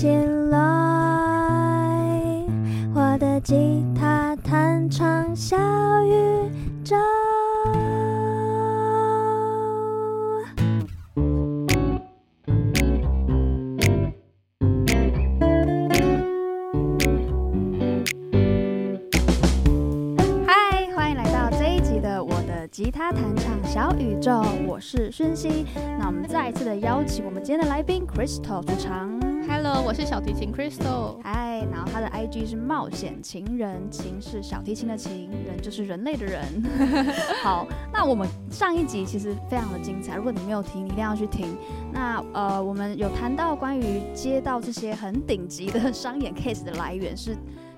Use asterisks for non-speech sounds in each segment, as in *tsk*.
起来，我的吉他弹唱小宇宙。嗨，欢迎来到这一集的《我的吉他弹唱小宇宙，我是孙熙。那我们再一次的邀请我们今天的来宾 Crystal 出场。Hello，我是小提琴 Crystal。嗨，然后他的 IG 是冒险情人，情是小提琴的情，人就是人类的人。*laughs* 好，那我们上一集其实非常的精彩，如果你没有听，你一定要去听。那呃，我们有谈到关于接到这些很顶级的商演 case 的来源是。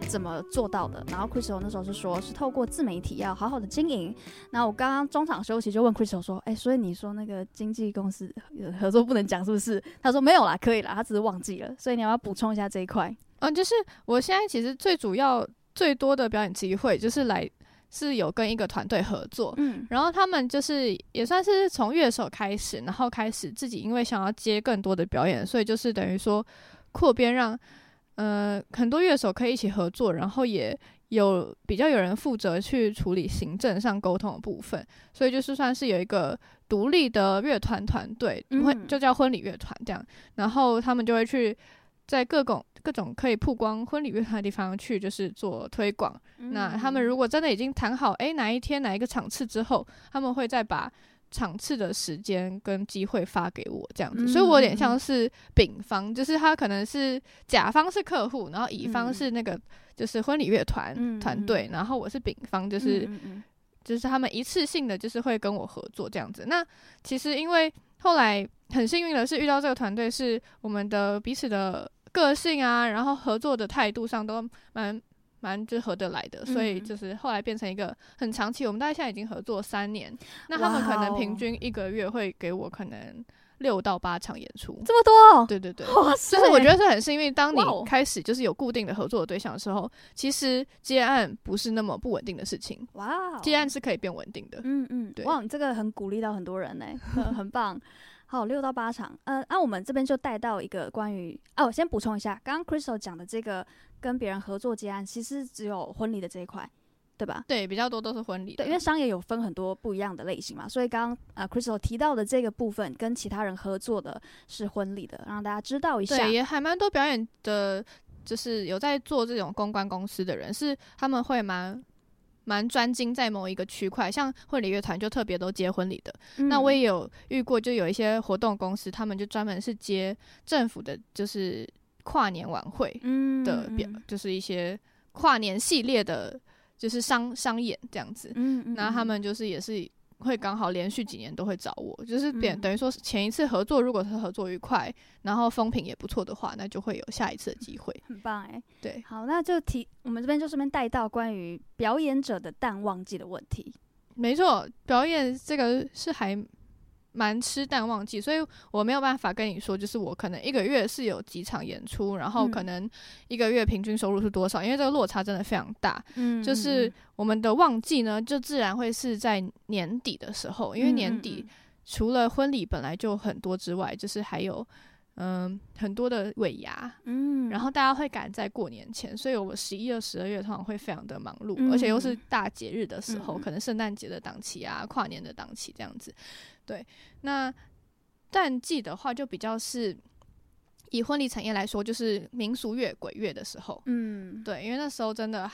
怎么做到的？然后 Crystal 那时候是说，是透过自媒体要好好的经营。那我刚刚中场休息就问 Crystal 说，哎，所以你说那个经纪公司合作不能讲是不是？他说没有啦，可以啦，他只是忘记了。所以你要不要补充一下这一块？嗯，就是我现在其实最主要最多的表演机会就是来是有跟一个团队合作，嗯，然后他们就是也算是从乐手开始，然后开始自己因为想要接更多的表演，所以就是等于说扩编让。呃，很多乐手可以一起合作，然后也有比较有人负责去处理行政上沟通的部分，所以就是算是有一个独立的乐团团队，会、嗯、就叫婚礼乐团这样，然后他们就会去在各种各种可以曝光婚礼乐团的地方去，就是做推广。嗯、那他们如果真的已经谈好，诶，哪一天哪一个场次之后，他们会再把。场次的时间跟机会发给我这样子，嗯、所以我有点像是丙方，就是他可能是甲方是客户，然后乙方是那个就是婚礼乐团团队，然后我是丙方，就是就是他们一次性的就是会跟我合作这样子。那其实因为后来很幸运的是遇到这个团队，是我们的彼此的个性啊，然后合作的态度上都蛮。蛮就合得来的，所以就是后来变成一个很长期。嗯、我们大概现在已经合作三年，那他们可能平均一个月会给我可能六到八场演出，这么多？对对对，哇塞！就是我觉得是很幸运，当你开始就是有固定的合作的对象的时候，其实接案不是那么不稳定的事情。哇，接案是可以变稳定的。嗯嗯，对。哇，你这个很鼓励到很多人呢、欸，很棒。好，六到八场。呃，那、啊、我们这边就带到一个关于……哦、啊，我先补充一下，刚刚 Crystal 讲的这个。跟别人合作接案，其实只有婚礼的这一块，对吧？对，比较多都是婚礼。对，因为商业有分很多不一样的类型嘛，所以刚刚呃 Crystal 提到的这个部分，跟其他人合作的是婚礼的，让大家知道一下。对，也还蛮多表演的，就是有在做这种公关公司的人，是他们会蛮蛮专精在某一个区块，像婚礼乐团就特别都接婚礼的。嗯、那我也有遇过，就有一些活动公司，他们就专门是接政府的，就是。跨年晚会的表，嗯嗯、就是一些跨年系列的，就是商商演这样子。嗯，嗯，那他们就是也是会刚好连续几年都会找我，就是等等于说前一次合作，如果是合作愉快，然后风评也不错的话，那就会有下一次的机会。很棒哎、欸，对，好，那就提我们这边就顺便带到关于表演者的淡旺季的问题。没错，表演这个是还。蛮吃淡旺季，所以我没有办法跟你说，就是我可能一个月是有几场演出，然后可能一个月平均收入是多少，因为这个落差真的非常大。嗯，就是我们的旺季呢，就自然会是在年底的时候，因为年底除了婚礼本来就很多之外，就是还有嗯很多的尾牙，嗯，然后大家会赶在过年前，所以我十一、二、十二月通常会非常的忙碌，而且又是大节日的时候，可能圣诞节的档期啊，跨年的档期这样子。对，那淡季的话就比较是以婚礼产业来说，就是民俗月、鬼月的时候，嗯，对，因为那时候真的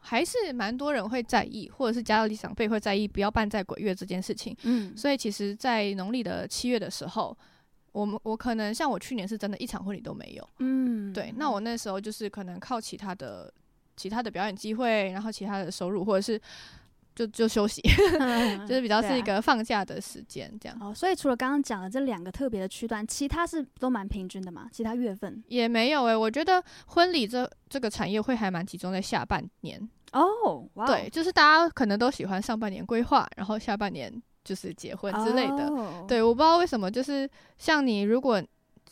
还是蛮多人会在意，或者是家里长辈会在意，不要办在鬼月这件事情，嗯，所以其实，在农历的七月的时候，我们我可能像我去年是真的一场婚礼都没有，嗯，对，那我那时候就是可能靠其他的其他的表演机会，然后其他的收入，或者是。就就休息，*laughs* 就是比较是一个放假的时间这样。哦，所以除了刚刚讲的这两个特别的区段，其他是都蛮平均的嘛？其他月份也没有诶、欸，我觉得婚礼这这个产业会还蛮集中在下半年哦。哇，对，就是大家可能都喜欢上半年规划，然后下半年就是结婚之类的。哦、对，我不知道为什么，就是像你如果。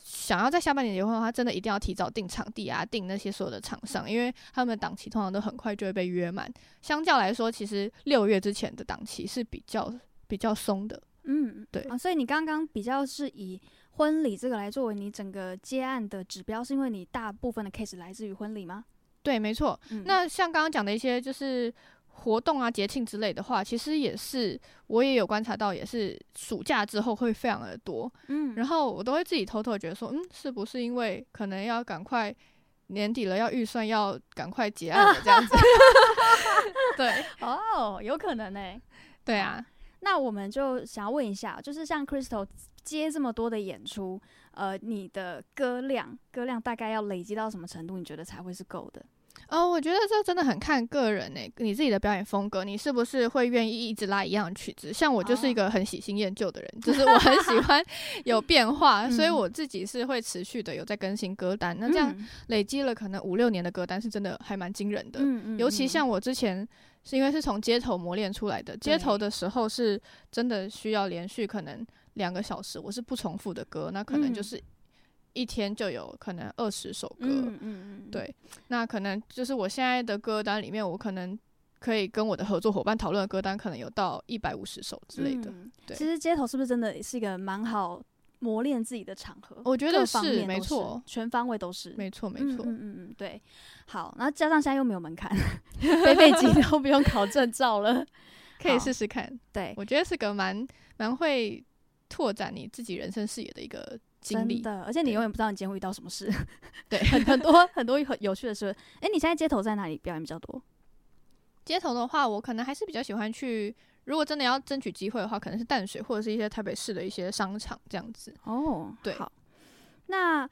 想要在下半年结婚的话，真的一定要提早订场地啊，订那些所有的厂商，因为他们的档期通常都很快就会被约满。相较来说，其实六月之前的档期是比较比较松的。嗯，对啊，所以你刚刚比较是以婚礼这个来作为你整个接案的指标，是因为你大部分的 case 来自于婚礼吗？对，没错。嗯、那像刚刚讲的一些就是活动啊、节庆之类的话，其实也是我也有观察到，也是暑假之后会非常的多。嗯，然后我都会自己偷偷觉得说，嗯，是不是因为可能要赶快年底了，要预算要赶快结案了 *laughs* 这样子？*laughs* 对，哦，有可能呢、欸。对啊。那我们就想要问一下，就是像 Crystal 接这么多的演出，呃，你的歌量歌量大概要累积到什么程度，你觉得才会是够的？哦，我觉得这真的很看个人诶，你自己的表演风格，你是不是会愿意一直拉一样的曲子？像我就是一个很喜新厌旧的人，哦、就是我很喜 *laughs* 欢有变化，所以我自己是会持续的有在更新歌单。那这样累积了可能五六年的歌单，是真的还蛮惊人的。嗯嗯，尤其像我之前是因为是从街头磨练出来的，街头的时候是真的需要连续可能两个小时，我是不重复的歌，那可能就是。一天就有可能二十首歌，嗯嗯嗯，对，那可能就是我现在的歌单里面，我可能可以跟我的合作伙伴讨论的歌单，可能有到一百五十首之类的。嗯、对，其实街头是不是真的是一个蛮好磨练自己的场合？我觉得是，没错，全方位都是，没错没错，嗯嗯嗯，对。好，然后加上现在又没有门槛，*laughs* 背背景都不用考证照了，*laughs* 可以试试看。对，我觉得是个蛮蛮会拓展你自己人生视野的一个。真的，而且你永远不知道你今天会遇到什么事。对，*laughs* 很很多很多很有趣的事。哎、欸，你现在街头在哪里表演比较多？街头的话，我可能还是比较喜欢去。如果真的要争取机会的话，可能是淡水或者是一些台北市的一些商场这样子。哦，对。好，那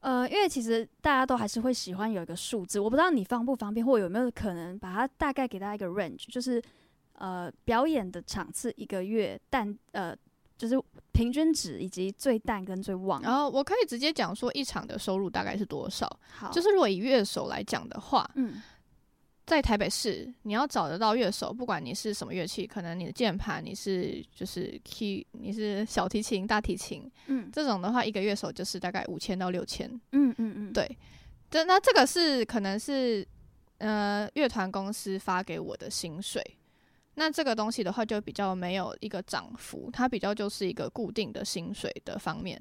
呃，因为其实大家都还是会喜欢有一个数字，我不知道你方不方便，或有没有可能把它大概给大家一个 range，就是呃，表演的场次一个月，但呃。就是平均值以及最淡跟最旺，然后我可以直接讲说一场的收入大概是多少。好，就是如果以乐手来讲的话，嗯，在台北市你要找得到乐手，不管你是什么乐器，可能你的键盘你是就是 key，你是小提琴、大提琴，嗯，这种的话一个乐手就是大概五千到六千，嗯嗯嗯，对，这那这个是可能是呃乐团公司发给我的薪水。那这个东西的话，就比较没有一个涨幅，它比较就是一个固定的薪水的方面。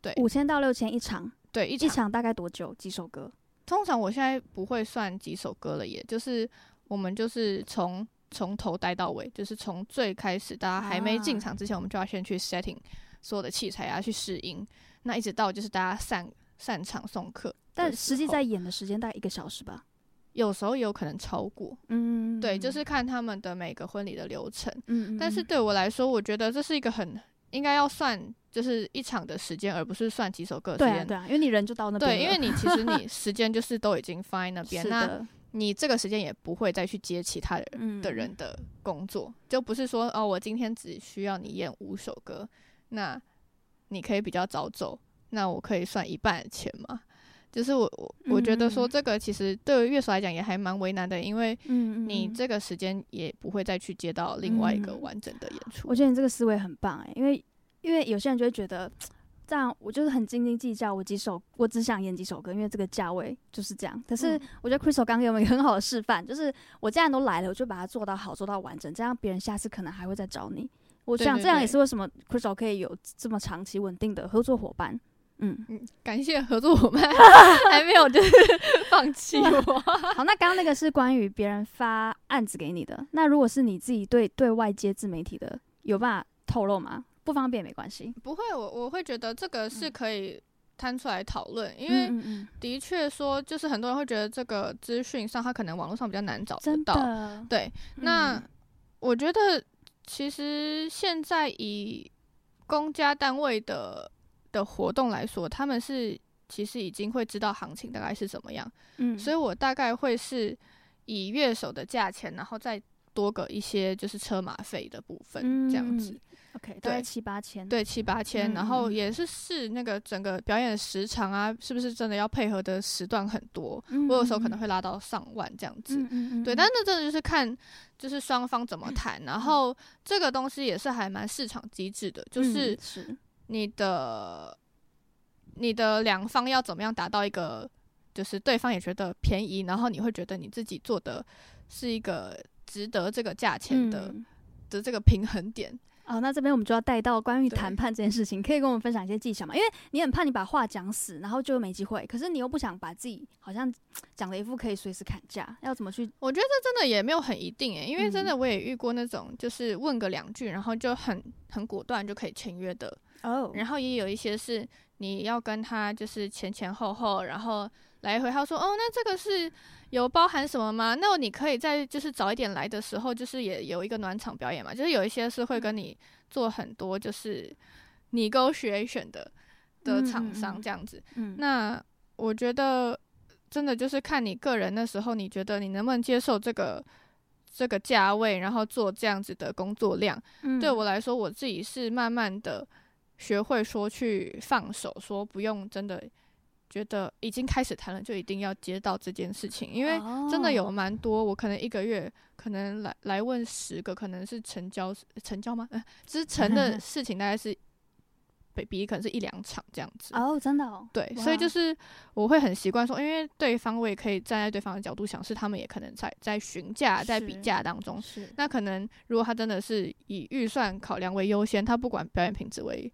对，五千到六千一场，对，一场，一场大概多久？几首歌？通常我现在不会算几首歌了，也就是我们就是从从头待到尾，就是从最开始大家还没进场之前，我们就要先去 setting 所有的器材啊，去试音，那一直到就是大家散散场送客，但实际在演的时间大概一个小时吧。有时候也有可能超过，嗯，对，就是看他们的每个婚礼的流程，嗯，但是对我来说，我觉得这是一个很应该要算，就是一场的时间，而不是算几首歌的时间。对啊，对啊，因为你人就到那边，对，因为你其实你 *laughs* 时间就是都已经放在那边，那你这个时间也不会再去接其他人的人的工作，嗯，就不是说哦，我今天只需要你演五首歌，那你可以比较早走，那我可以算一半的钱吗？就是我我我觉得说这个其实对于乐手来讲也还蛮为难的，因为你这个时间也不会再去接到另外一个完整的演出。我觉得你这个思维很棒诶，因为因为有些人就会觉得这样，我就是很斤斤计较，我几首我只想演几首歌，因为这个价位就是这样。可是我觉得 Crystal 刚给我们一个很好的示范，就是我既然都来了，我就把它做到好，做到完整，这样别人下次可能还会再找你。我想这样也是为什么 Crystal 可以有这么长期稳定的合作伙伴。嗯嗯，感谢合作伙伴 *laughs* *laughs* 还没有就是放弃我。*laughs* 好，那刚刚那个是关于别人发案子给你的。那如果是你自己对对外接自媒体的，有办法透露吗？不方便没关系。不会，我我会觉得这个是可以摊出来讨论，因为的确说，就是很多人会觉得这个资讯上，他可能网络上比较难找得到。对，那我觉得其实现在以公家单位的。的活动来说，他们是其实已经会知道行情大概是怎么样，嗯，所以我大概会是以乐手的价钱，然后再多个一些就是车马费的部分，这样子。嗯、OK，大概七八千，对，七八千，然后也是试那个整个表演的时长啊，是不是真的要配合的时段很多？嗯、我有时候可能会拉到上万这样子，嗯嗯嗯。对。但是真的就是看就是双方怎么谈，然后这个东西也是还蛮市场机制的，就是你的你的两方要怎么样达到一个，就是对方也觉得便宜，然后你会觉得你自己做的是一个值得这个价钱的、嗯、的这个平衡点。哦，那这边我们就要带到关于谈判这件事情，可以跟我们分享一些技巧吗？因为你很怕你把话讲死，然后就没机会，可是你又不想把自己好像讲了一副可以随时砍价，要怎么去？我觉得这真的也没有很一定诶，因为真的我也遇过那种，就是问个两句，然后就很很果断就可以签约的哦，然后也有一些是你要跟他就是前前后后，然后来回他说哦，那这个是。有包含什么吗？那你可以在就是早一点来的时候，就是也有一个暖场表演嘛。就是有一些是会跟你做很多就是 negotiation 的的厂商这样子。嗯，那我觉得真的就是看你个人的时候，你觉得你能不能接受这个这个价位，然后做这样子的工作量。嗯，对我来说，我自己是慢慢的学会说去放手，说不用真的。觉得已经开始谈了，就一定要接到这件事情，因为真的有蛮多，我可能一个月可能来来问十个，可能是成交成交吗？呃，之成的 *laughs* 事情大概是比比可能是一两场这样子。哦，真的哦。对，所以就是我会很习惯说，因为对方我也可以站在对方的角度想，是他们也可能在在询价、在比价当中。是。那可能如果他真的是以预算考量为优先，他不管表演品质为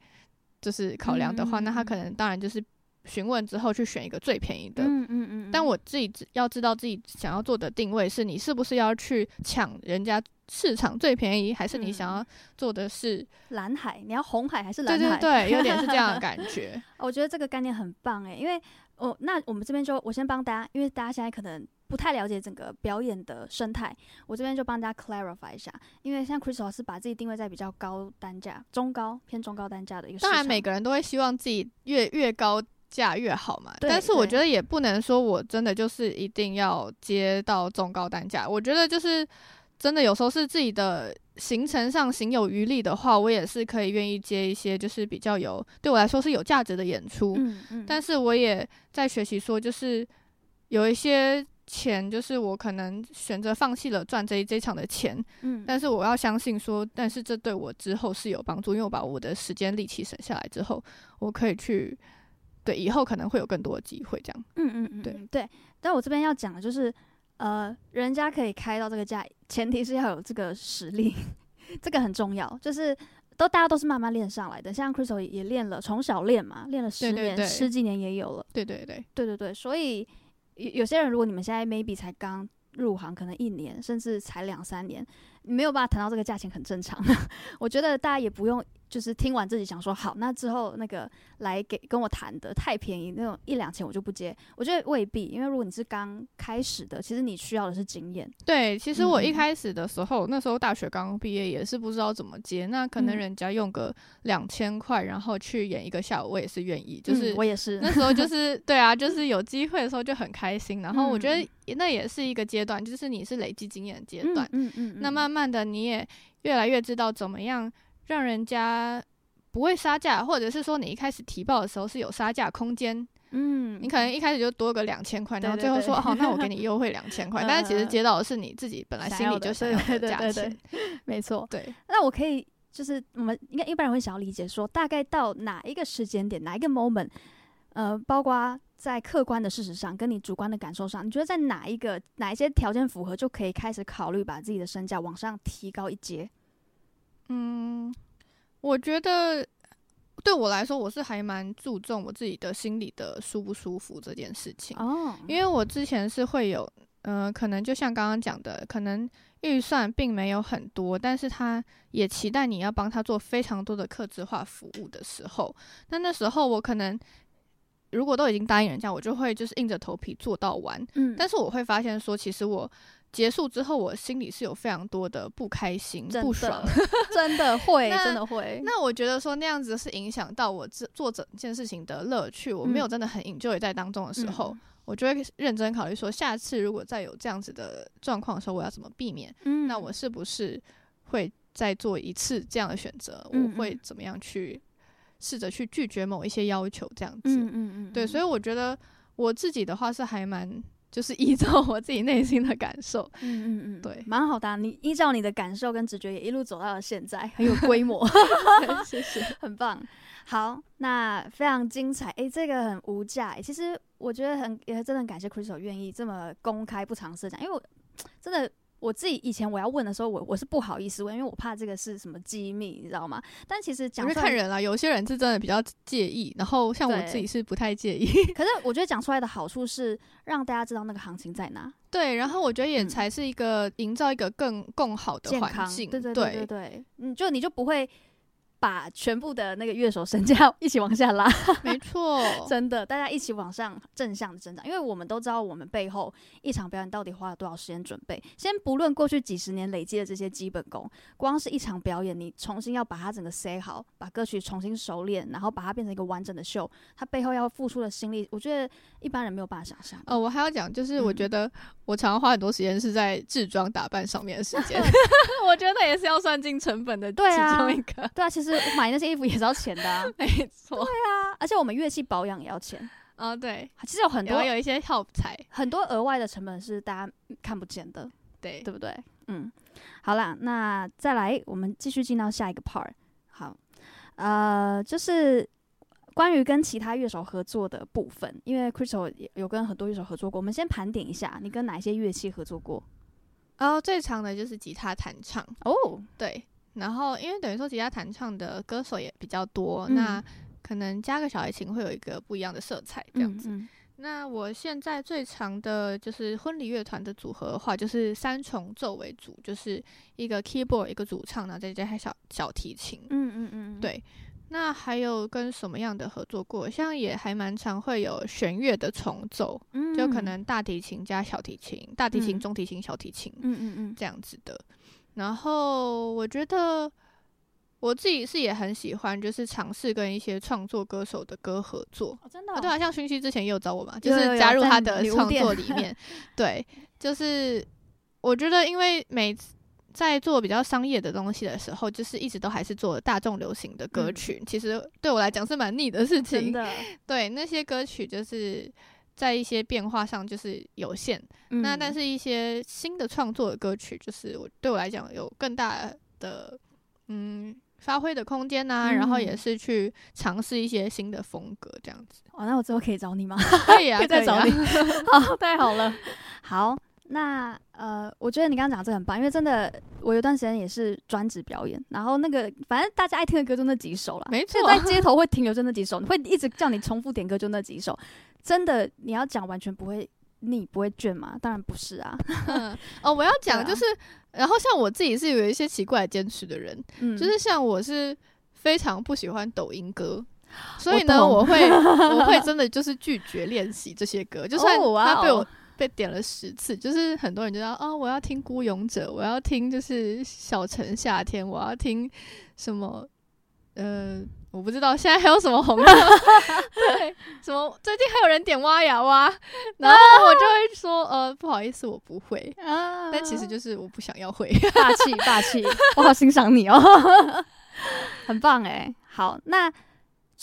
就是考量的话，嗯，那他可能当然就是。询问之后去选一个最便宜的，嗯嗯嗯。但我自己要知道自己想要做的定位是，你是不是要去抢人家市场最便宜，还是你想要做的是蓝海？你要红海还是蓝海？对对对，有点是这样的感 *laughs* 觉。我觉得这个概念很棒诶，因为我那我们这边就我先帮大家，因为大家现在可能不太了解整个表演的生态，我这边就帮大家 clarify 一下。因为像 Crystal 是把自己定位在比较高单价、中高偏中高单价的一个市场，当然每个人都会希望自己越越高。价越好嘛，但是我觉得也不能说我真的就是一定要接到中高单价。我觉得就是真的有时候是自己的行程上行有余力的话，我也是可以愿意接一些就是比较有对我来说是有价值的演出。嗯嗯。但是我也在学习说，就是有一些钱，就是我可能选择放弃了赚这一这一场的钱。嗯。但是我要相信说，但是这对我之后是有帮助，因为我把我的时间力气省下来之后，我可以去。对，以后可能会有更多的机会，这样。嗯嗯嗯，对对。但我这边要讲的就是，呃，人家可以开到这个价，前提是要有这个实力，*laughs* 这个很重要。就是都大家都是慢慢练上来的，像 Crystal 也练了，从小练嘛，练了十年，十几年也有了。对对对，对对对。所以有有些人，如果你们现在 maybe 才刚入行，可能一年，甚至才两三年，没有办法谈到这个价钱，很正常。*laughs* 我觉得大家也不用。就是听完自己想说好，那之后那个来给跟我谈的太便宜，那种一两千我就不接。我觉得未必，因为如果你是刚开始的，其实你需要的是经验。对，其实我一开始的时候，嗯、那时候大学刚毕业，也是不知道怎么接。那可能人家用个两千块，然后去演一个下午，我也是愿意。就是、嗯、我也是，那时候就是对啊，就是有机会的时候就很开心。然后我觉得那也是一个阶段，就是你是累积经验的阶段。嗯嗯，嗯，嗯。那慢慢的你也越来越知道怎么样。让人家不会杀价，或者是说你一开始提报的时候是有杀价空间，嗯，你可能一开始就多个两千块，然后最后说好，那我给你 *laughs* 优惠两千块，但是其实接到的是你自己本来心里就想要的价钱，没错，对。那我可以就是我们应该一般人会想要理解说，大概到哪一个时间点，哪一个 moment，呃，包括在客观的事实上跟你主观的感受上，你觉得在哪一个哪一些条件符合，就可以开始考虑把自己的身价往上提高一阶？嗯，我觉得对我来说，我是还蛮注重我自己的心里的舒不舒服这件事情。哦，因为我之前是会有，嗯、呃，可能就像刚刚讲的，可能预算并没有很多，但是他也期待你要帮他做非常多的客制化服务的时候，那那时候我可能如果都已经答应人家，我就会就是硬着头皮做到完。嗯，但是我会发现说，其实我。结束之后，我心里是有非常多的不开心、不爽，*laughs* 真的会，真的会。那我觉得说那样子是影响到我做做整件事情的乐趣，我没有真的很 enjoy 在当中的时候，嗯、我就会认真考虑说，下次如果再有这样子的状况的时候，我要怎么避免？嗯，那我是不是会再做一次这样的选择？嗯、我会怎么样去试着去拒绝某一些要求？这样子，嗯嗯嗯，对。所以我觉得我自己的话是还蛮。就是依照 *laughs* 我自己内心的感受，嗯嗯嗯，对，蛮好的啊。你依照你的感受跟直觉，也一路走到了现在，很有规模，*laughs* 谢谢，*laughs* 很棒。好，那非常精彩，诶、欸，这个很无价、欸。其实我觉得很，也真的很感谢 Crystal 愿意这么公开不尝试讲，因为我 *tsk* 真的。我自己以前我要问的时候，我我是不好意思问，因为我怕这个是什么机密，你知道吗？但其实讲出来看人啊，有些人是真的比较介意，然后像我自己是不太介意。*laughs* 可是我觉得讲出来的好处是让大家知道那个行情在哪。对，然后我觉得也才是一个营造一个更更好的环境。对对对对对，你就你就不会。把全部的那个乐手身价一起往下拉，*laughs* 没错，真的，大家一起往上正向的增长，因为我们都知道我们背后一场表演到底花了多少时间准备。先不论过去几十年累积的这些基本功，光是一场表演，你重新要把它整个塞好，把歌曲重新熟练，然后把它变成一个完整的秀，它背后要付出的心力，我觉得一般人没有办法想象。哦，我还要讲，就是我觉得我常常花很多时间是在制装打扮上面的时间，我觉得也是要算进成本的其中一个。对啊，对啊，其实。买那些衣服也是要钱的啊，*laughs* 没错。对啊，而且我们乐器保养也要钱啊。对，其实有很多有一些耗材，很多额外的成本是大家看不见的，对，对不对？嗯，好啦，那再来，我们继续进到下一个 part。好，呃，就是关于跟其他乐手合作的部分，因为 Crystal 有跟很多乐手合作过，我们先盘点一下，你跟哪些乐器合作过？哦，最长的就是吉他弹唱哦，对。然后，因为等于说吉他弹唱的歌手也比较多，嗯、那可能加个小提琴会有一个不一样的色彩，这样子。嗯嗯、那我现在最长的就是婚礼乐团的组合的话，就是三重奏为主，就是一个 keyboard 一个主唱，然后再加上小小提琴。嗯嗯嗯，对。那还有跟什么样的合作过？像也还蛮常会有弦乐的重奏，嗯、就可能大提琴加小提琴，大提琴、中提琴、小提琴，嗯嗯嗯，这样子的。然后我觉得我自己是也很喜欢，就是尝试跟一些创作歌手的歌合作。哦、真的、哦，对啊，像勋熙之前也有找我嘛，就是加入他的创作里面。*laughs* 对，就是我觉得，因为每次在做比较商业的东西的时候，就是一直都还是做大众流行的歌曲，嗯、其实对我来讲是蛮腻的事情。*laughs* 对那些歌曲就是。在一些变化上就是有限，嗯、那但是一些新的创作的歌曲，就是我对我来讲有更大的嗯发挥的空间呐、啊，嗯、然后也是去尝试一些新的风格这样子。哦，那我之后可以找你吗？可以啊，*laughs* 可以再找你。*laughs* 好，太好了。*laughs* 好，那呃，我觉得你刚刚讲的这很棒，因为真的我有段时间也是专职表演，然后那个反正大家爱听的歌就那几首了，没错，在街头 *laughs* 会停留就那几首，你会一直叫你重复点歌就那几首。真的，你要讲完全不会腻，不会倦吗？当然不是啊。嗯、*laughs* 哦，我要讲就是，啊、然后像我自己是有一些奇怪坚持的人，嗯、就是像我是非常不喜欢抖音歌，所以呢，我，我会 *laughs* 我会真的就是拒绝练习这些歌，就算他被我被点了十次，就是很多人就说哦，我要听《孤勇者》，我要听就是《小城夏天》，我要听什么呃。我不知道现在还有什么红的，*laughs* 对，什么？最近还有人点挖呀挖，*laughs* 然后我就会说，呃，不好意思，我不会，啊、但其实就是我不想要会，霸气霸气，*laughs* 我好欣赏你哦，很棒诶。好，那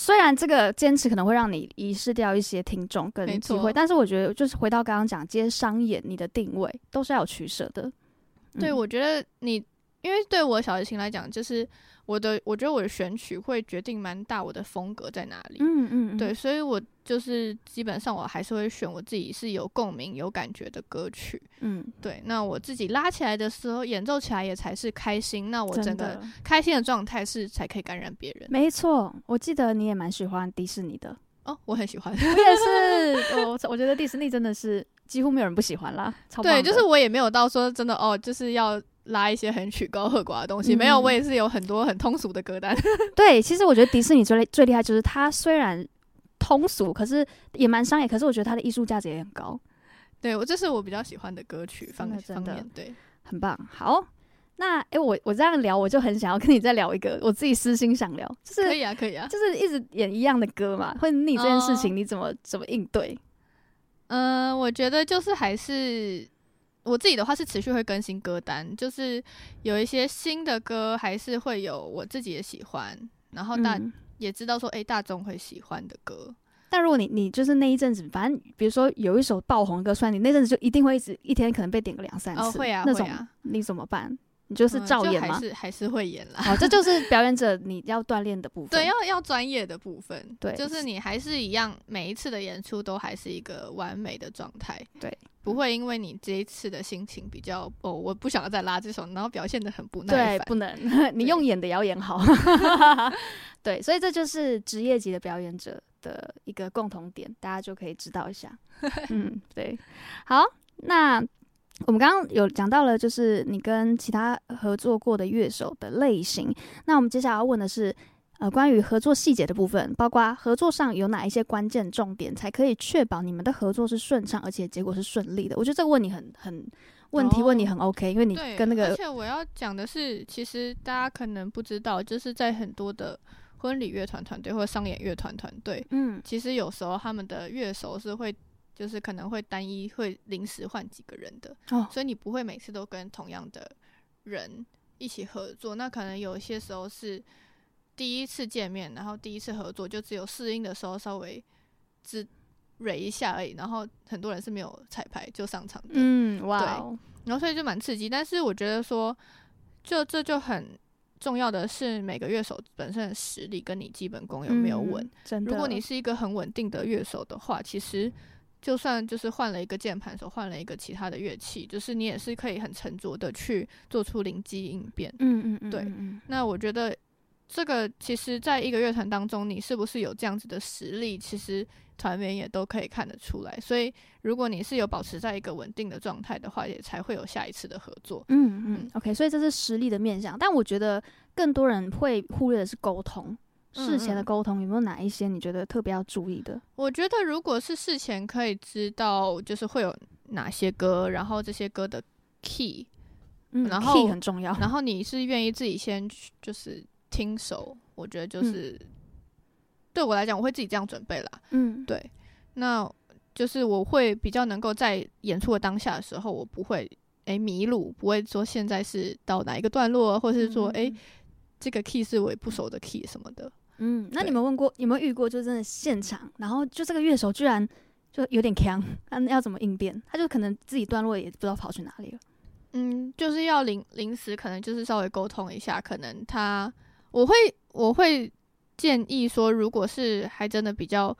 虽然这个坚持可能会让你遗失掉一些听众跟机会，但是我觉得就是回到刚刚讲接商演，你的定位都是要有取舍的。对，嗯、我觉得你，因为对我小提琴来讲，就是。我的我觉得我的选曲会决定蛮大，我的风格在哪里？嗯嗯，嗯对，所以我就是基本上我还是会选我自己是有共鸣、有感觉的歌曲。嗯，对，那我自己拉起来的时候，演奏起来也才是开心。那我整个开心的状态是才可以感染别人。没错，我记得你也蛮喜欢迪士尼的哦，我很喜欢，我也是。我我觉得迪士尼真的是几乎没有人不喜欢啦。对，就是我也没有到说真的哦，就是要。拉一些很曲高和寡的东西，嗯、没有，我也是有很多很通俗的歌单。*laughs* 对，其实我觉得迪士尼最最厉害就是它虽然通俗，可是也蛮商业，可是我觉得它的艺术价值也很高。对，我这是我比较喜欢的歌曲方面，真的对，很棒。好，那哎、欸，我我这样聊，我就很想要跟你再聊一个，我自己私心想聊，就是可以啊，可以啊，就是一直演一样的歌嘛，会腻这件事情，你怎么、哦、怎么应对？嗯、呃，我觉得就是还是。我自己的话是持续会更新歌单，就是有一些新的歌还是会有我自己的喜欢，然后大、嗯、也知道说，诶、欸，大众会喜欢的歌。但如果你你就是那一阵子，反正比如说有一首爆红的歌，算你那阵子就一定会一直一天可能被点个两三次，哦，会啊，那种会啊，你怎么办？你就是照演吗？嗯、还是还是会演啦。好，这就是 *laughs* 表演者你要锻炼的部分。对，要要专业的部分。对，就是你还是一样，每一次的演出都还是一个完美的状态。对，不会因为你这一次的心情比较哦，我不想要再拉这首，然后表现的很不耐烦。对，不能，*laughs* 你用演的也要演好。*laughs* 对，所以这就是职业级的表演者的一个共同点，大家就可以知道一下。嗯，对。好，那。我们刚刚有讲到了，就是你跟其他合作过的乐手的类型。那我们接下来要问的是，呃，关于合作细节的部分，包括合作上有哪一些关键重点，才可以确保你们的合作是顺畅，而且结果是顺利的。我觉得这个问题很很问题问你很 OK，因为你跟那个，而且我要讲的是，其实大家可能不知道，就是在很多的婚礼乐团团队或者商演乐团团队，嗯，其实有时候他们的乐手是会。就是可能会单一会临时换几个人的，哦，所以你不会每次都跟同样的人一起合作。那可能有些时候是第一次见面，然后第一次合作就只有试音的时候稍微只蕊一下而已，然后很多人是没有彩排就上场的。嗯，哇哦，对，然后所以就蛮刺激。但是我觉得说，就这就很重要的是每个乐手本身的实力跟你基本功有没有稳。嗯，真的。如果你是一个很稳定的乐手的话，其实。就算就是换了一个键盘手，换了一个其他的乐器，就是你也是可以很沉着的去做出灵机应变。嗯嗯嗯，对。那我觉得这个其实在一个乐团当中，你是不是有这样子的实力，其实团员也都可以看得出来。所以如果你是有保持在一个稳定的状态的话，也才会有下一次的合作。嗯嗯，OK，所以这是实力的面向，但我觉得更多人会忽略的是沟通。事前的沟通有没有哪一些你觉得特别要注意的？我觉得如果是事前可以知道，就是会有哪些歌，然后这些歌的 key，嗯，然后 key 很重要。然后你是愿意自己先就是听熟，我觉得就是、嗯、对我来讲，我会自己这样准备啦。嗯，对，那就是我会比较能够在演出的当下的时候，我不会诶迷路，不会说现在是到哪一个段落，或是说诶、嗯、这个 key 是我也不熟的 key 什么的。嗯，那你们问过有没有遇过，就真的现场，然后就这个乐手居然就有点强，他要怎么应变？他就可能自己段落也不知道跑去哪里了。嗯，就是要临临时，可能就是稍微沟通一下，可能他我会我会建议说，如果是还真的比较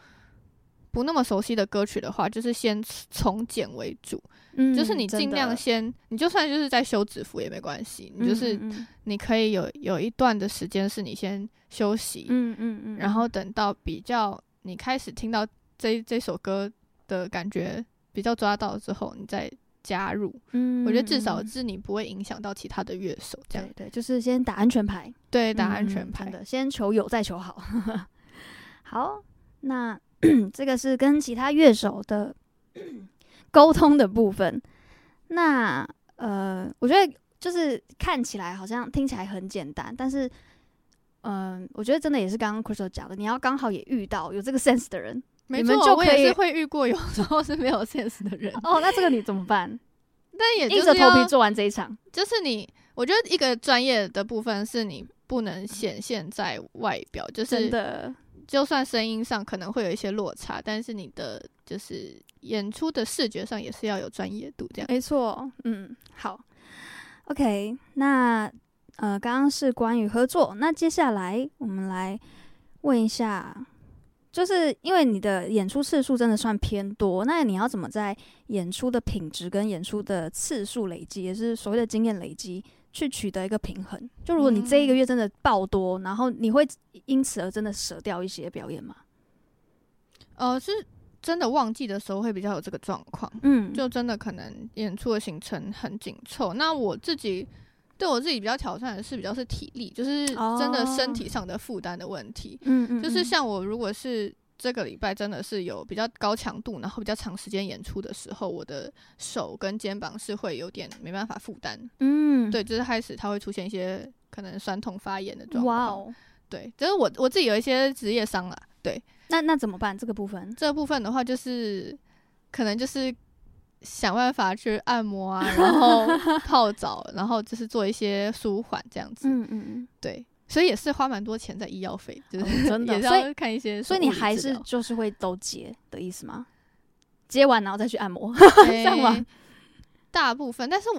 不那么熟悉的歌曲的话，就是先从简为主。嗯，就是你尽量先，你就算就是在休止符也没关系，你就是你可以有有一段的时间是你先休息，嗯嗯嗯，然后等到比较你开始听到这这首歌的感觉比较抓到之后，你再加入。嗯，我觉得至少是你不会影响到其他的乐手，这样对，对，就是先打安全牌，对，打安全牌的，先求有再求好。*laughs* 好，那 *clears throat* 这个是跟其他乐手的。*clears throat* 沟通的部分，那呃，我觉得就是看起来好像听起来很简单，但是，嗯、呃，我觉得真的也是刚刚 Crystal 讲的，你要刚好也遇到有这个 sense 的人，没错，我也是会遇过有时候是没有 sense 的人。哦，那这个你怎么办？*laughs* 但也硬着头皮做完这一场，就是你，我觉得一个专业的部分是你不能显现在外表，就是真的。就算声音上可能会有一些落差，但是你的就是演出的视觉上也是要有专业度，这样。没错，嗯，好，OK，那呃，刚刚是关于合作，那接下来我们来问一下，就是因为你的演出次数真的算偏多，那你要怎么在演出的品质跟演出的次数累积，也是所谓的经验累积？去取得一个平衡。就如果你这一个月真的爆多，嗯、然后你会因此而真的舍掉一些表演吗？呃，是真的旺季的时候会比较有这个状况。嗯，就真的可能演出的行程很紧凑。那我自己对我自己比较挑战的是比较是体力，就是真的身体上的负担的问题。嗯嗯，就是像我如果是。这个礼拜真的是有比较高强度，然后比较长时间演出的时候，我的手跟肩膀是会有点没办法负担。嗯，对，就是开始它会出现一些可能酸痛发炎的状况。哇哦，对，就是我我自己有一些职业伤啦。对，那那怎么办？这个部分，这个部分的话，就是可能就是想办法去按摩啊，然后 *laughs* 泡澡，然后就是做一些舒缓这样子。嗯嗯嗯，对。所以也是花蛮多钱在医药费，就是、哦、真的，所以看一些所。所以你还是就是会都接的意思吗？接完然后再去按摩，欸、*laughs* 这样吗？大部分，但是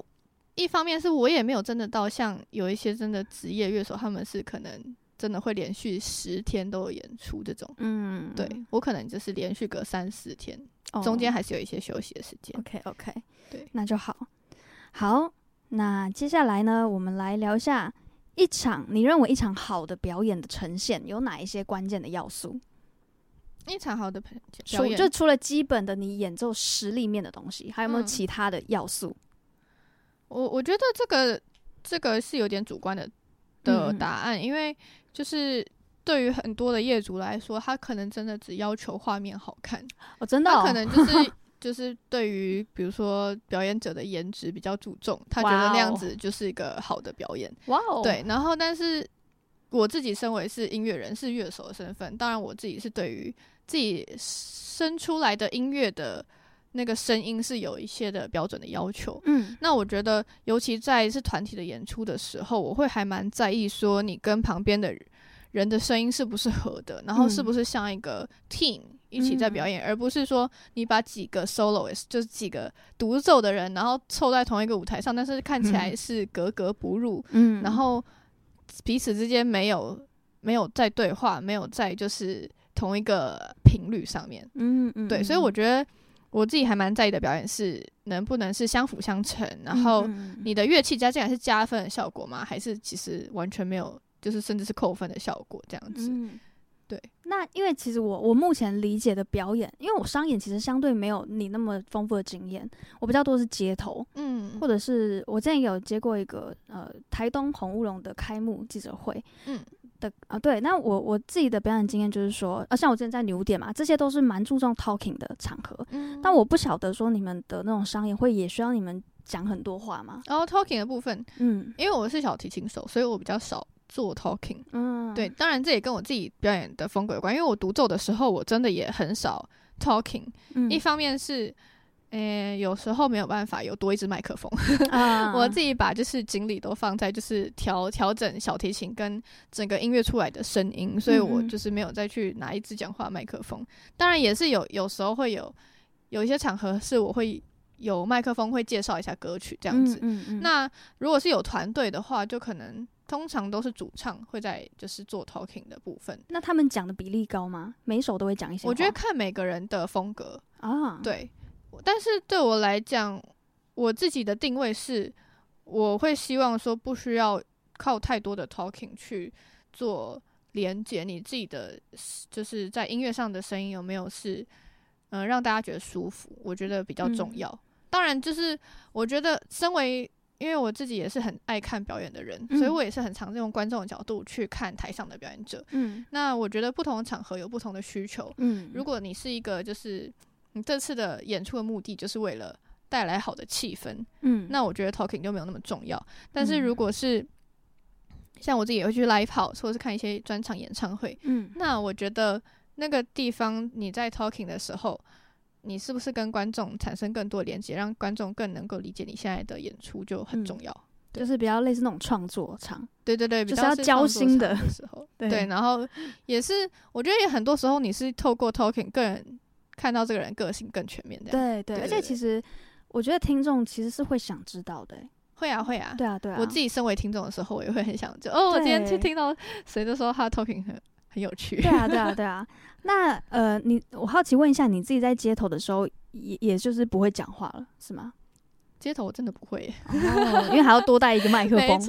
一方面是我也没有真的到像有一些真的职业乐手，他们是可能真的会连续十天都有演出这种。嗯，对，我可能就是连续隔三四天，哦、中间还是有一些休息的时间。OK OK，对，那就好。好，那接下来呢，我们来聊一下一场你认为一场好的表演的呈现有哪一些关键的要素？一场好的表演，就除了基本的你演奏实力面的东西，还有没有其他的要素？嗯我我觉得这个这个是有点主观的的答案，嗯、因为就是对于很多的业主来说，他可能真的只要求画面好看，哦，真的、哦，他可能就是就是对于比如说表演者的颜值比较注重，他觉得那样子就是一个好的表演，哇哦，对。然后，但是我自己身为是音乐人，是乐手的身份，当然我自己是对于自己生出来的音乐的。那个声音是有一些的标准的要求，嗯，那我觉得，尤其在是团体的演出的时候，我会还蛮在意说你跟旁边的人的声音是不是合的，然后是不是像一个 team 一起在表演，嗯、而不是说你把几个 soloist 就是几个独奏的人，然后凑在同一个舞台上，但是看起来是格格不入，嗯，然后彼此之间没有没有在对话，没有在就是同一个频率上面，嗯嗯，对，所以我觉得。我自己还蛮在意的表演是能不能是相辅相成，然后你的乐器加进来是加分的效果吗？还是其实完全没有，就是甚至是扣分的效果这样子？嗯、对。那因为其实我我目前理解的表演，因为我商演其实相对没有你那么丰富的经验，我比较多是街头，嗯，或者是我之前有接过一个呃台东红乌龙的开幕记者会，嗯。的啊，对，那我我自己的表演经验就是说，啊，像我之前在牛点嘛，这些都是蛮注重 talking 的场合。嗯，但我不晓得说你们的那种商演会也需要你们讲很多话吗？然后 talking 的部分，嗯，因为我是小提琴手，所以我比较少做 talking。嗯，对，当然这也跟我自己表演的风格有关，因为我独奏的时候，我真的也很少 talking。嗯，一方面是。诶、欸，有时候没有办法有多一支麦克风，*laughs* 我自己把就是精力都放在就是调调整小提琴跟整个音乐出来的声音，所以我就是没有再去拿一支讲话麦克风。当然也是有有时候会有有一些场合是我会有麦克风会介绍一下歌曲这样子。那如果是有团队的话，就可能通常都是主唱会在就是做 talking 的部分。那他们讲的比例高吗？每首都会讲一些？我觉得看每个人的风格啊，对。但是对我来讲，我自己的定位是，我会希望说不需要靠太多的 talking 去做连接，你自己的就是在音乐上的声音有没有是，嗯、呃，让大家觉得舒服，我觉得比较重要。嗯、当然，就是我觉得身为，因为我自己也是很爱看表演的人，嗯、所以我也是很常用观众的角度去看台上的表演者。嗯，那我觉得不同的场合有不同的需求。嗯，如果你是一个就是。你这次的演出的目的就是为了带来好的气氛，嗯，那我觉得 talking 就没有那么重要。但是如果是像我自己也会去 live house 或者是看一些专场演唱会，嗯，那我觉得那个地方你在 talking 的时候，你是不是跟观众产生更多连接，让观众更能够理解你现在的演出就很重要。嗯、就是比较类似那种创作场，对对对，比较是要交心的时候，*laughs* 对，对，然后也是我觉得也很多时候你是透过 talking 个人。看到这个人个性更全面的，对对，而且其实我觉得听众其实是会想知道的，会啊会啊，对啊对啊。我自己身为听众的时候，我也会很想就哦，我今天去听到谁都说他 talking 很很有趣，对啊对啊 *laughs* 对啊。那呃，你我好奇问一下，你自己在街头的时候，也也就是不会讲话了，是吗？街头我真的不会，因为还要多带一个麦克风。*laughs*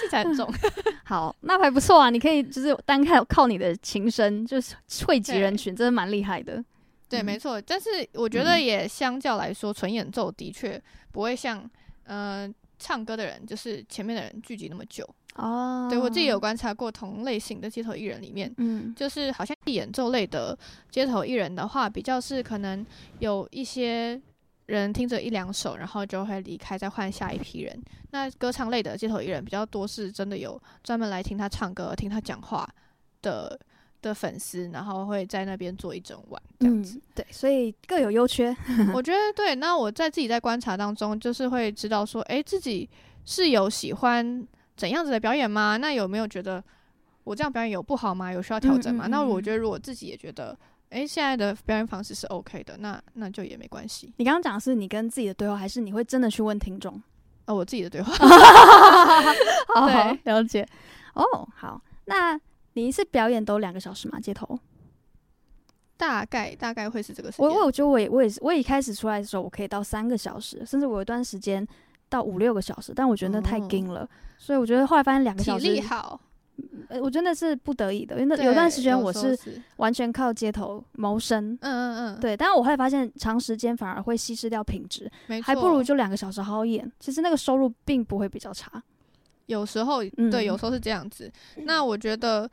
器材很重，*laughs* 好，那还不错啊！你可以就是单靠靠你的琴声，就是汇集人群，真的蛮厉害的。对，没错。但是我觉得也相较来说，纯演奏的确不会像呃唱歌的人，就是前面的人聚集那么久哦。对，我自己有观察过同类型的街头艺人里面，嗯，就是好像演奏类的街头艺人的话，比较是可能有一些。人听着一两首，然后就会离开，再换下一批人。那歌唱类的街头艺人比较多，是真的有专门来听他唱歌、听他讲话的的粉丝，然后会在那边坐一整晚这样子。嗯、对，所以各有优缺。*laughs* 我觉得对。那我在自己在观察当中，就是会知道说，诶，自己是有喜欢怎样子的表演吗？那有没有觉得我这样表演有不好吗？有需要调整吗？嗯嗯嗯，那我觉得如果自己也觉得哎、欸，现在的表演方式是 OK 的，那那就也没关系。你刚刚讲的是你跟自己的对话，还是你会真的去问听众？哦，我自己的对话。*laughs* 好，好，了解。哦，好，那你一次表演都两个小时吗？街头？大概大概会是这个时间。我我觉得我也我也是，我一开始出来的时候，我可以到三个小时，甚至我有一段时间到五六个小时，但我觉得那太紧了，哦，所以我觉得后来发现两个小时。体力好。呃，我真的是不得已的，因为那有段时间我是完全靠街头谋生。嗯嗯嗯，对。但是我后来发现，长时间反而会稀释掉品质，还不如就两个小时好好演。其实那个收入并不会比较差。有时候，对，有时候是这样子。嗯、那我觉得，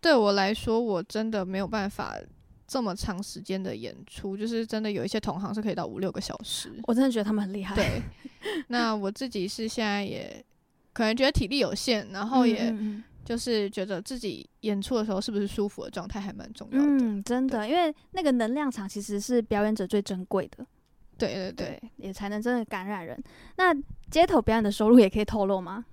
对我来说，我真的没有办法这么长时间的演出。就是真的有一些同行是可以到五六个小时，我真的觉得他们很厉害。对。*laughs* 那我自己是现在也可能觉得体力有限，然后也。嗯嗯嗯就是觉得自己演出的时候是不是舒服的状态还蛮重要的。嗯，真的，因为那个能量场其实是表演者最珍贵的。对对对，对，也才能真的感染人。那街头表演的收入也可以透露吗？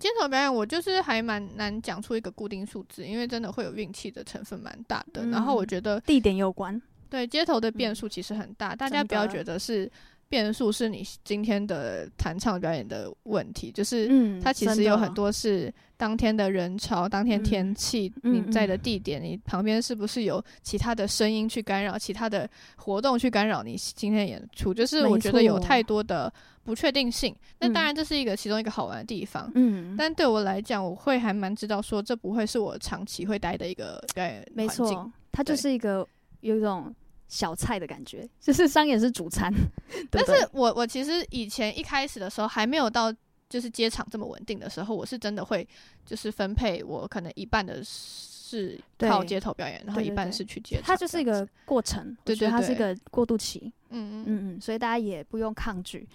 街头表演我就是还蛮难讲出一个固定数字，因为真的会有运气的成分蛮大的。嗯，然后我觉得地点有关，对，街头的变数其实很大，嗯，大家不要觉得是。变数是你今天的弹唱表演的问题，就是它其实有很多是当天的人潮、嗯、当天天气、嗯、你在的地点、嗯、你旁边是不是有其他的声音去干扰、其他的活动去干扰你今天演出，就是我觉得有太多的不确定性。那当然这是一个其中一个好玩的地方，嗯，但对我来讲，我会还蛮知道说这不会是我长期会待的一个表演环境。没错，它就是一个有一种。小菜的感觉，*laughs* 就是商演是主餐。*laughs* 但是我我其实以前一开始的时候还没有到就是接场这么稳定的时候，我是真的会就是分配我可能一半的是靠街头表演，然后一半是去接场。它就是一个过程，对对，它是一个过渡期。嗯嗯嗯嗯，所以大家也不用抗拒。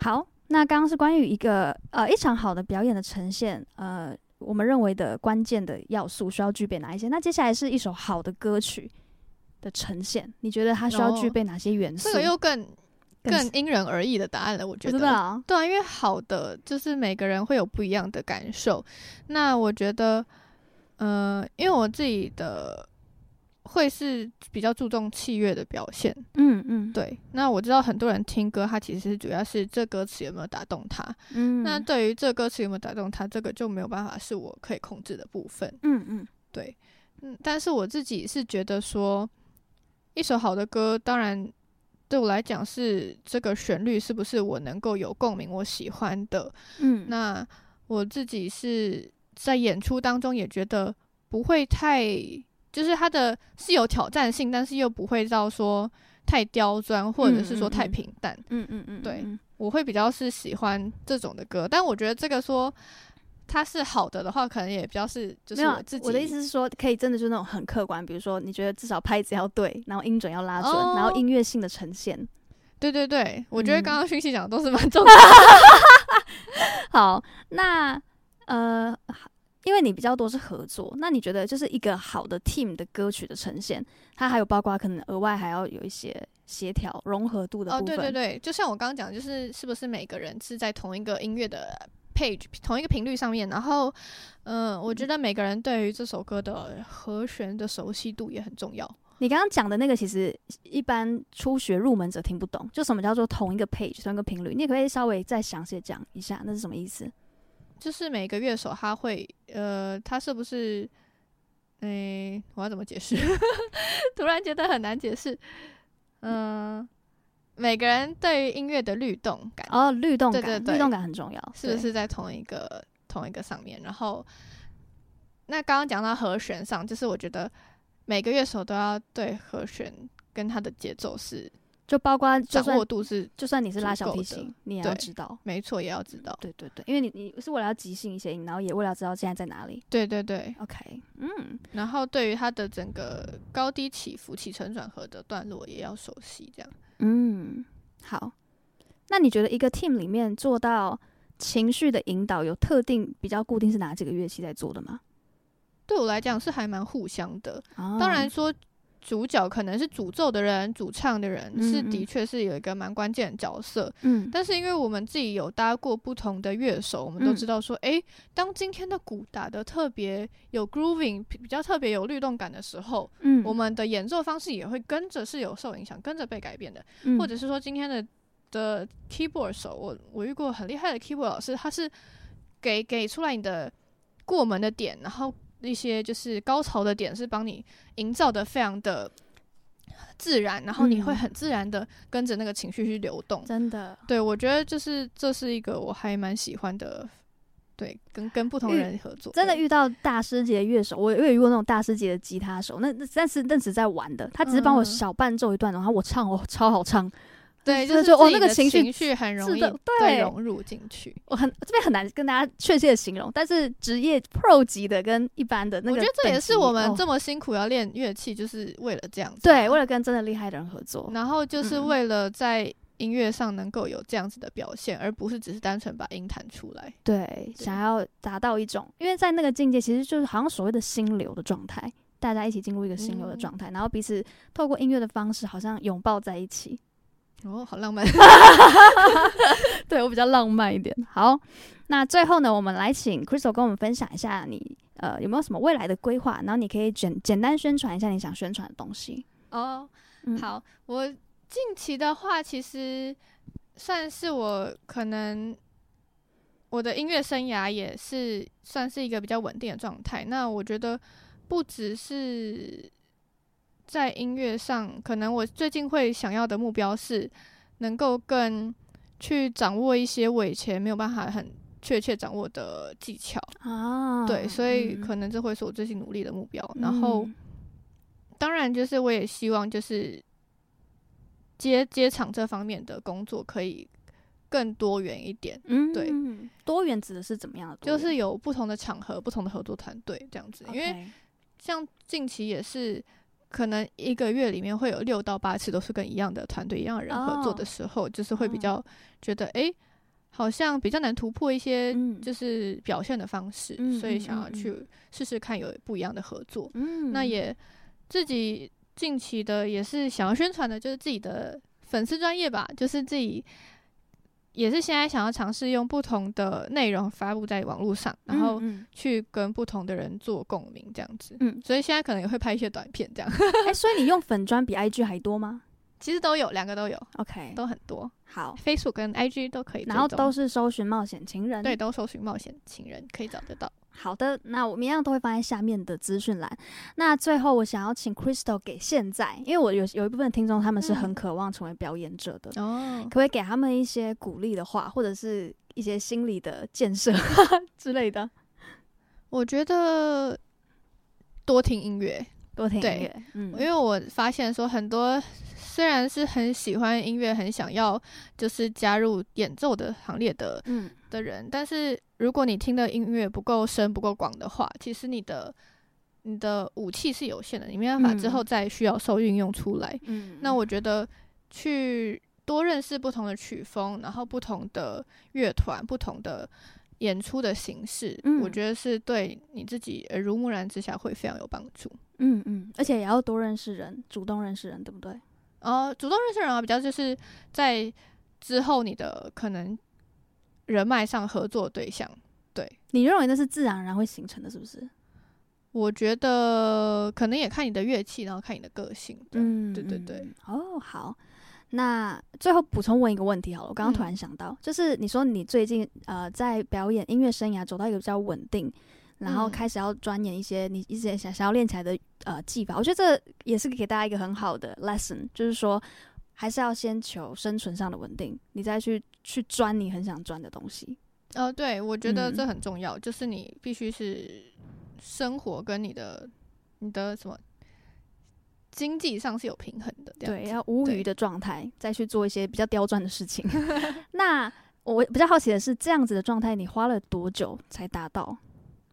好，那刚刚是关于一个呃一场好的表演的呈现，呃，我们认为的关键的要素需要具备哪一些？那接下来是一首好的歌曲的呈现，你觉得它需要具备哪些元素？这个又更更因人而异的答案了，我觉得。啊对啊，因为好的就是每个人会有不一样的感受。那我觉得，呃，因为我自己的会是比较注重器乐的表现。嗯嗯，对。那我知道很多人听歌，他其实主要是这歌词有没有打动他。嗯。那对于这歌词有没有打动他，这个就没有办法是我可以控制的部分。嗯嗯，对。嗯，但是我自己是觉得说。一首好的歌，当然对我来讲是这个旋律是不是我能够有共鸣，我喜欢的。嗯，那我自己是在演出当中也觉得不会太，就是它的是有挑战性，但是又不会到说太刁钻，或者是说太平淡。嗯嗯嗯，对，我会比较是喜欢这种的歌，但我觉得这个说。它是好的的话，可能也比较是就是我自己。我的意思是说，可以真的就是那种很客观，比如说你觉得至少拍子要对，然后音准要拉准，哦、然后音乐性的呈现。对对对，我觉得刚刚讯息讲的都是蛮重要的。好，那呃，因为你比较多是合作，那你觉得就是一个好的 team 的歌曲的呈现，它还有包括可能额外还要有一些协调融合度的部分。哦，对对对，就像我刚刚讲，就是是不是每个人是在同一个音乐的。Page 同一个频率上面，然后，嗯、呃，我觉得每个人对于这首歌的和弦的熟悉度也很重要。你刚刚讲的那个，其实一般初学入门者听不懂，就什么叫做同一个 page 同一个频率？你也可以稍微再详细讲一下，那是什么意思？就是每个乐手他会，呃，他是不是，诶、欸，我要怎么解释？*laughs* 突然觉得很难解释，嗯、呃。每个人对于音乐的律动感。哦，律动感，对对对，律动感很重要，是不是在同一个同一个上面？然后，那刚刚讲到和弦上，就是我觉得每个乐手都要对和弦跟他的节奏是，就包括掌握度是，就算你是拉小提琴，你也要知道，没错，也要知道，对对对，因为你你是为了要即兴一些音，然后也为了知道现在在哪里，对对对，OK，嗯，然后对于他的整个高低起伏、起承转合的段落也要熟悉，这样。嗯，好。那你觉得一个 team 里面做到情绪的引导，有特定比较固定是哪几个乐器在做的吗？对我来讲是还蛮互相的。哦、当然说主角可能是主奏的人、主唱的人，嗯嗯是的确是有一个蛮关键的角色。嗯，但是因为我们自己有搭过不同的乐手，我们都知道说，诶、嗯欸，当今天的鼓打的特别有 grooving，比较特别有律动感的时候，嗯，我们的演奏方式也会跟着是有受影响，跟着被改变的。嗯、或者是说，今天的的 keyboard 手，我我遇过很厉害的 keyboard 老师，他是给给出来你的过门的点，然后。一些就是高潮的点是帮你营造的非常的自然，然后你会很自然的跟着那个情绪去流动。真的，对，我觉得就是这是一个我还蛮喜欢的。对，跟跟不同人合作，真的遇到大师级的乐手，我我也遇过那种大师级的吉他手，那那但是那只在玩的，他只是帮我小伴奏一段，然后我唱哦，超好唱。对，就是哦，那个情绪很容易对融入进去。我很这边很难跟大家确切的形容，但是职业 pro 级的跟一般的那个，我觉得这也是我们这么辛苦要练乐器，就是为了这样子。对，为了跟真的厉害的人合作，然后就是为了在音乐上能够有这样子的表现，而不是只是单纯把音弹出来。对，想要达到一种，因为在那个境界，其实就是好像所谓的心流的状态，大家一起进入一个心流的状态，然后彼此透过音乐的方式，好像拥抱在一起。哦，好浪漫，*laughs* 对我比较浪漫一点。好，那最后呢，我们来请 Crystal 跟我们分享一下你呃有没有什么未来的规划，然后你可以简简单宣传一下你想宣传的东西。哦，嗯、好，我近期的话，其实算是我可能我的音乐生涯也是算是一个比较稳定的状态。那我觉得不只是。在音乐上，可能我最近会想要的目标是，能够更去掌握一些我以前没有办法很确切掌握的技巧啊。对，所以可能这会是我最近努力的目标。嗯、然后，当然就是我也希望就是接接场这方面的工作可以更多元一点。嗯，对，多元指的是怎么样的？就是有不同的场合、不同的合作团队这样子。因为像近期也是。可能一个月里面会有六到八次都是跟一样的团队、一样的人合作的时候，哦、就是会比较觉得，哎、好像比较难突破一些就是表现的方式，嗯、所以想要去试试看有不一样的合作。嗯，那也自己近期的也是想要宣传的，就是自己的粉丝专业吧，就是自己。也是现在想要尝试用不同的内容发布在网络上，然后去跟不同的人做共鸣，这样子。嗯，所以现在可能也会拍一些短片，这样。哎、欸，所以你用粉砖比 IG 还多吗？其实都有，两个都有。OK，都很多。好，Facebook 跟 IG 都可以，然后都是搜寻冒险情人。对，都搜寻冒险情人可以找得到。好的，那我们一样都会放在下面的资讯栏。那最后，我想要请 Crystal 给现在，因为我有有一部分听众他们是很渴望成为表演者的，哦、嗯，可不可以给他们一些鼓励的话，或者是一些心理的建设 *laughs* 之类的？我觉得多听音乐，多听音乐，嗯，因为我发现说很多虽然是很喜欢音乐，很想要就是加入演奏的行列的，嗯。的人，但是如果你听的音乐不够深、不够广的话，其实你的你的武器是有限的，你没办法之后再需要受运用出来。嗯，那我觉得去多认识不同的曲风，然后不同的乐团、不同的演出的形式，嗯，我觉得是对你自己耳濡目染之下会非常有帮助。嗯嗯，而且也要多认识人，主动认识人，对不对？呃，主动认识人啊，比较就是在之后你的可能。人脉上合作对象，对，你认为那是自然而然会形成的，是不是？我觉得可能也看你的乐器，然后看你的个性。嗯，对对对。哦，好，那最后补充问一个问题好了，我刚刚突然想到，嗯、就是你说你最近呃在表演音乐生涯走到一个比较稳定，然后开始要钻研一些你一直想想要练起来的呃技法，我觉得这也是给大家一个很好的 lesson，就是说。还是要先求生存上的稳定，你再去去钻你很想钻的东西。呃，对，我觉得这很重要，嗯、就是你必须是生活跟你的你的什么经济上是有平衡的，对，要无余的状态再去做一些比较刁钻的事情。*laughs* 那我比较好奇的是，这样子的状态你花了多久才达到？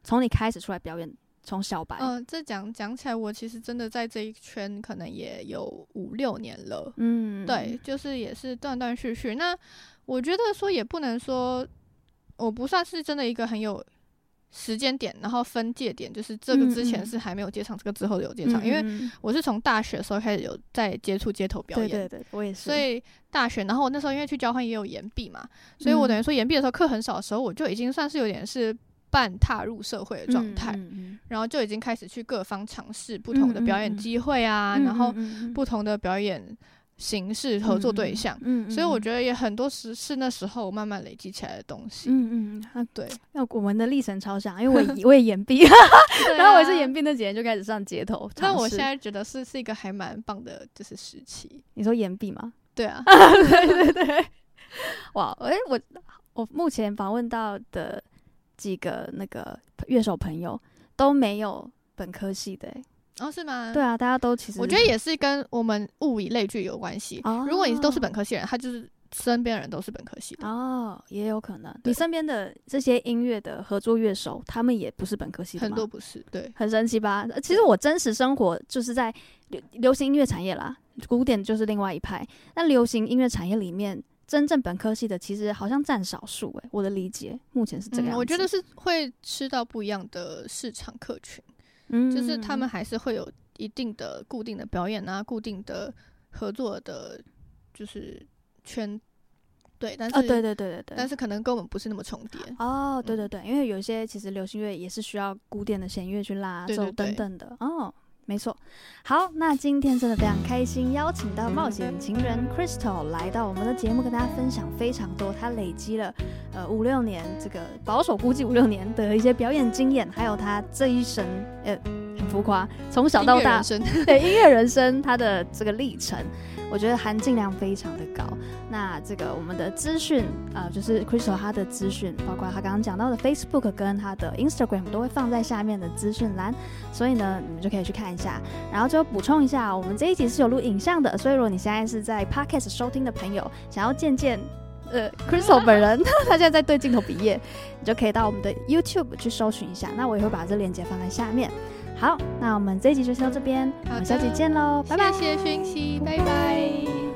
从你开始出来表演。从小白，嗯、呃，这讲讲起来，我其实真的在这一圈可能也有五六年了，嗯，对，就是也是断断续续。那我觉得说也不能说，我不算是真的一个很有时间点，然后分界点，就是这个之前是还没有接唱，这个之后有接唱。因为我是从大学的时候开始有在接触街头表演，对对对，我也是。所以大学，然后我那时候因为去交换也有延毕嘛，所以我等于说延毕的时候课很少的时候，我就已经算是有点是半踏入社会的状态，然后就已经开始去各方尝试不同的表演机会啊，然后不同的表演。形式合作对象，嗯，嗯，所以我觉得也很多时是那时候慢慢累积起来的东西，嗯嗯，啊对，那我们的历程超像，因为我 *laughs* 我也延毕，啊、然后我也是延毕那几年就开始上街头，那我现在觉得是是一个还蛮棒的，就是时期。你说延毕吗？*laughs* 对啊，*laughs* 对对对，哇，哎、欸，我我目前访问到的几个那个乐手朋友都没有本科系的、欸。哦，是吗？对啊，大家都其实我觉得也是跟我们物以类聚有关系。哦，如果你都是本科系人，他就是身边人都是本科系的。哦，也有可能。你身边的这些音乐的合作乐手，他们也不是本科系的？很多不是，对，很神奇吧？其实我真实生活就是在流流行音乐产业啦，古典就是另外一派。那流行音乐产业里面，真正本科系的其实好像占少数。诶，我的理解目前是这个样我觉得是会吃到不一样的市场客群。嗯，就是他们还是会有一定的固定的表演啊，固定的合作的，就是圈，对，但是、哦、对对对对对，但是可能跟我们不是那么重叠。哦，对对对，因为有些其实流行乐也是需要古典的弦乐去拉奏等等的哦。没错，好，那今天真的非常开心，邀请到冒险情人 Crystal 来到我们的节目，跟大家分享非常多他累积了呃五六年，这个保守估计五六年的一些表演经验，还有他这一生呃很浮夸，从小到大对音乐人生他的这个历程。我觉得含金量非常的高。那这个我们的资讯啊、就是 Crystal 他的资讯，包括他刚刚讲到的 Facebook 跟他的 Instagram 都会放在下面的资讯栏，所以呢，你们就可以去看一下。然后最后补充一下，我们这一集是有录影像的，所以如果你现在是在 Podcast 收听的朋友，想要见见呃 Crystal 本人，*laughs* 他现在在对镜头比耶，你就可以到我们的 YouTube 去搜寻一下。那我也会把这链接放在下面。好，那我们这一集就先到这边，我们下期见喽，拜拜。谢谢讯息，拜拜。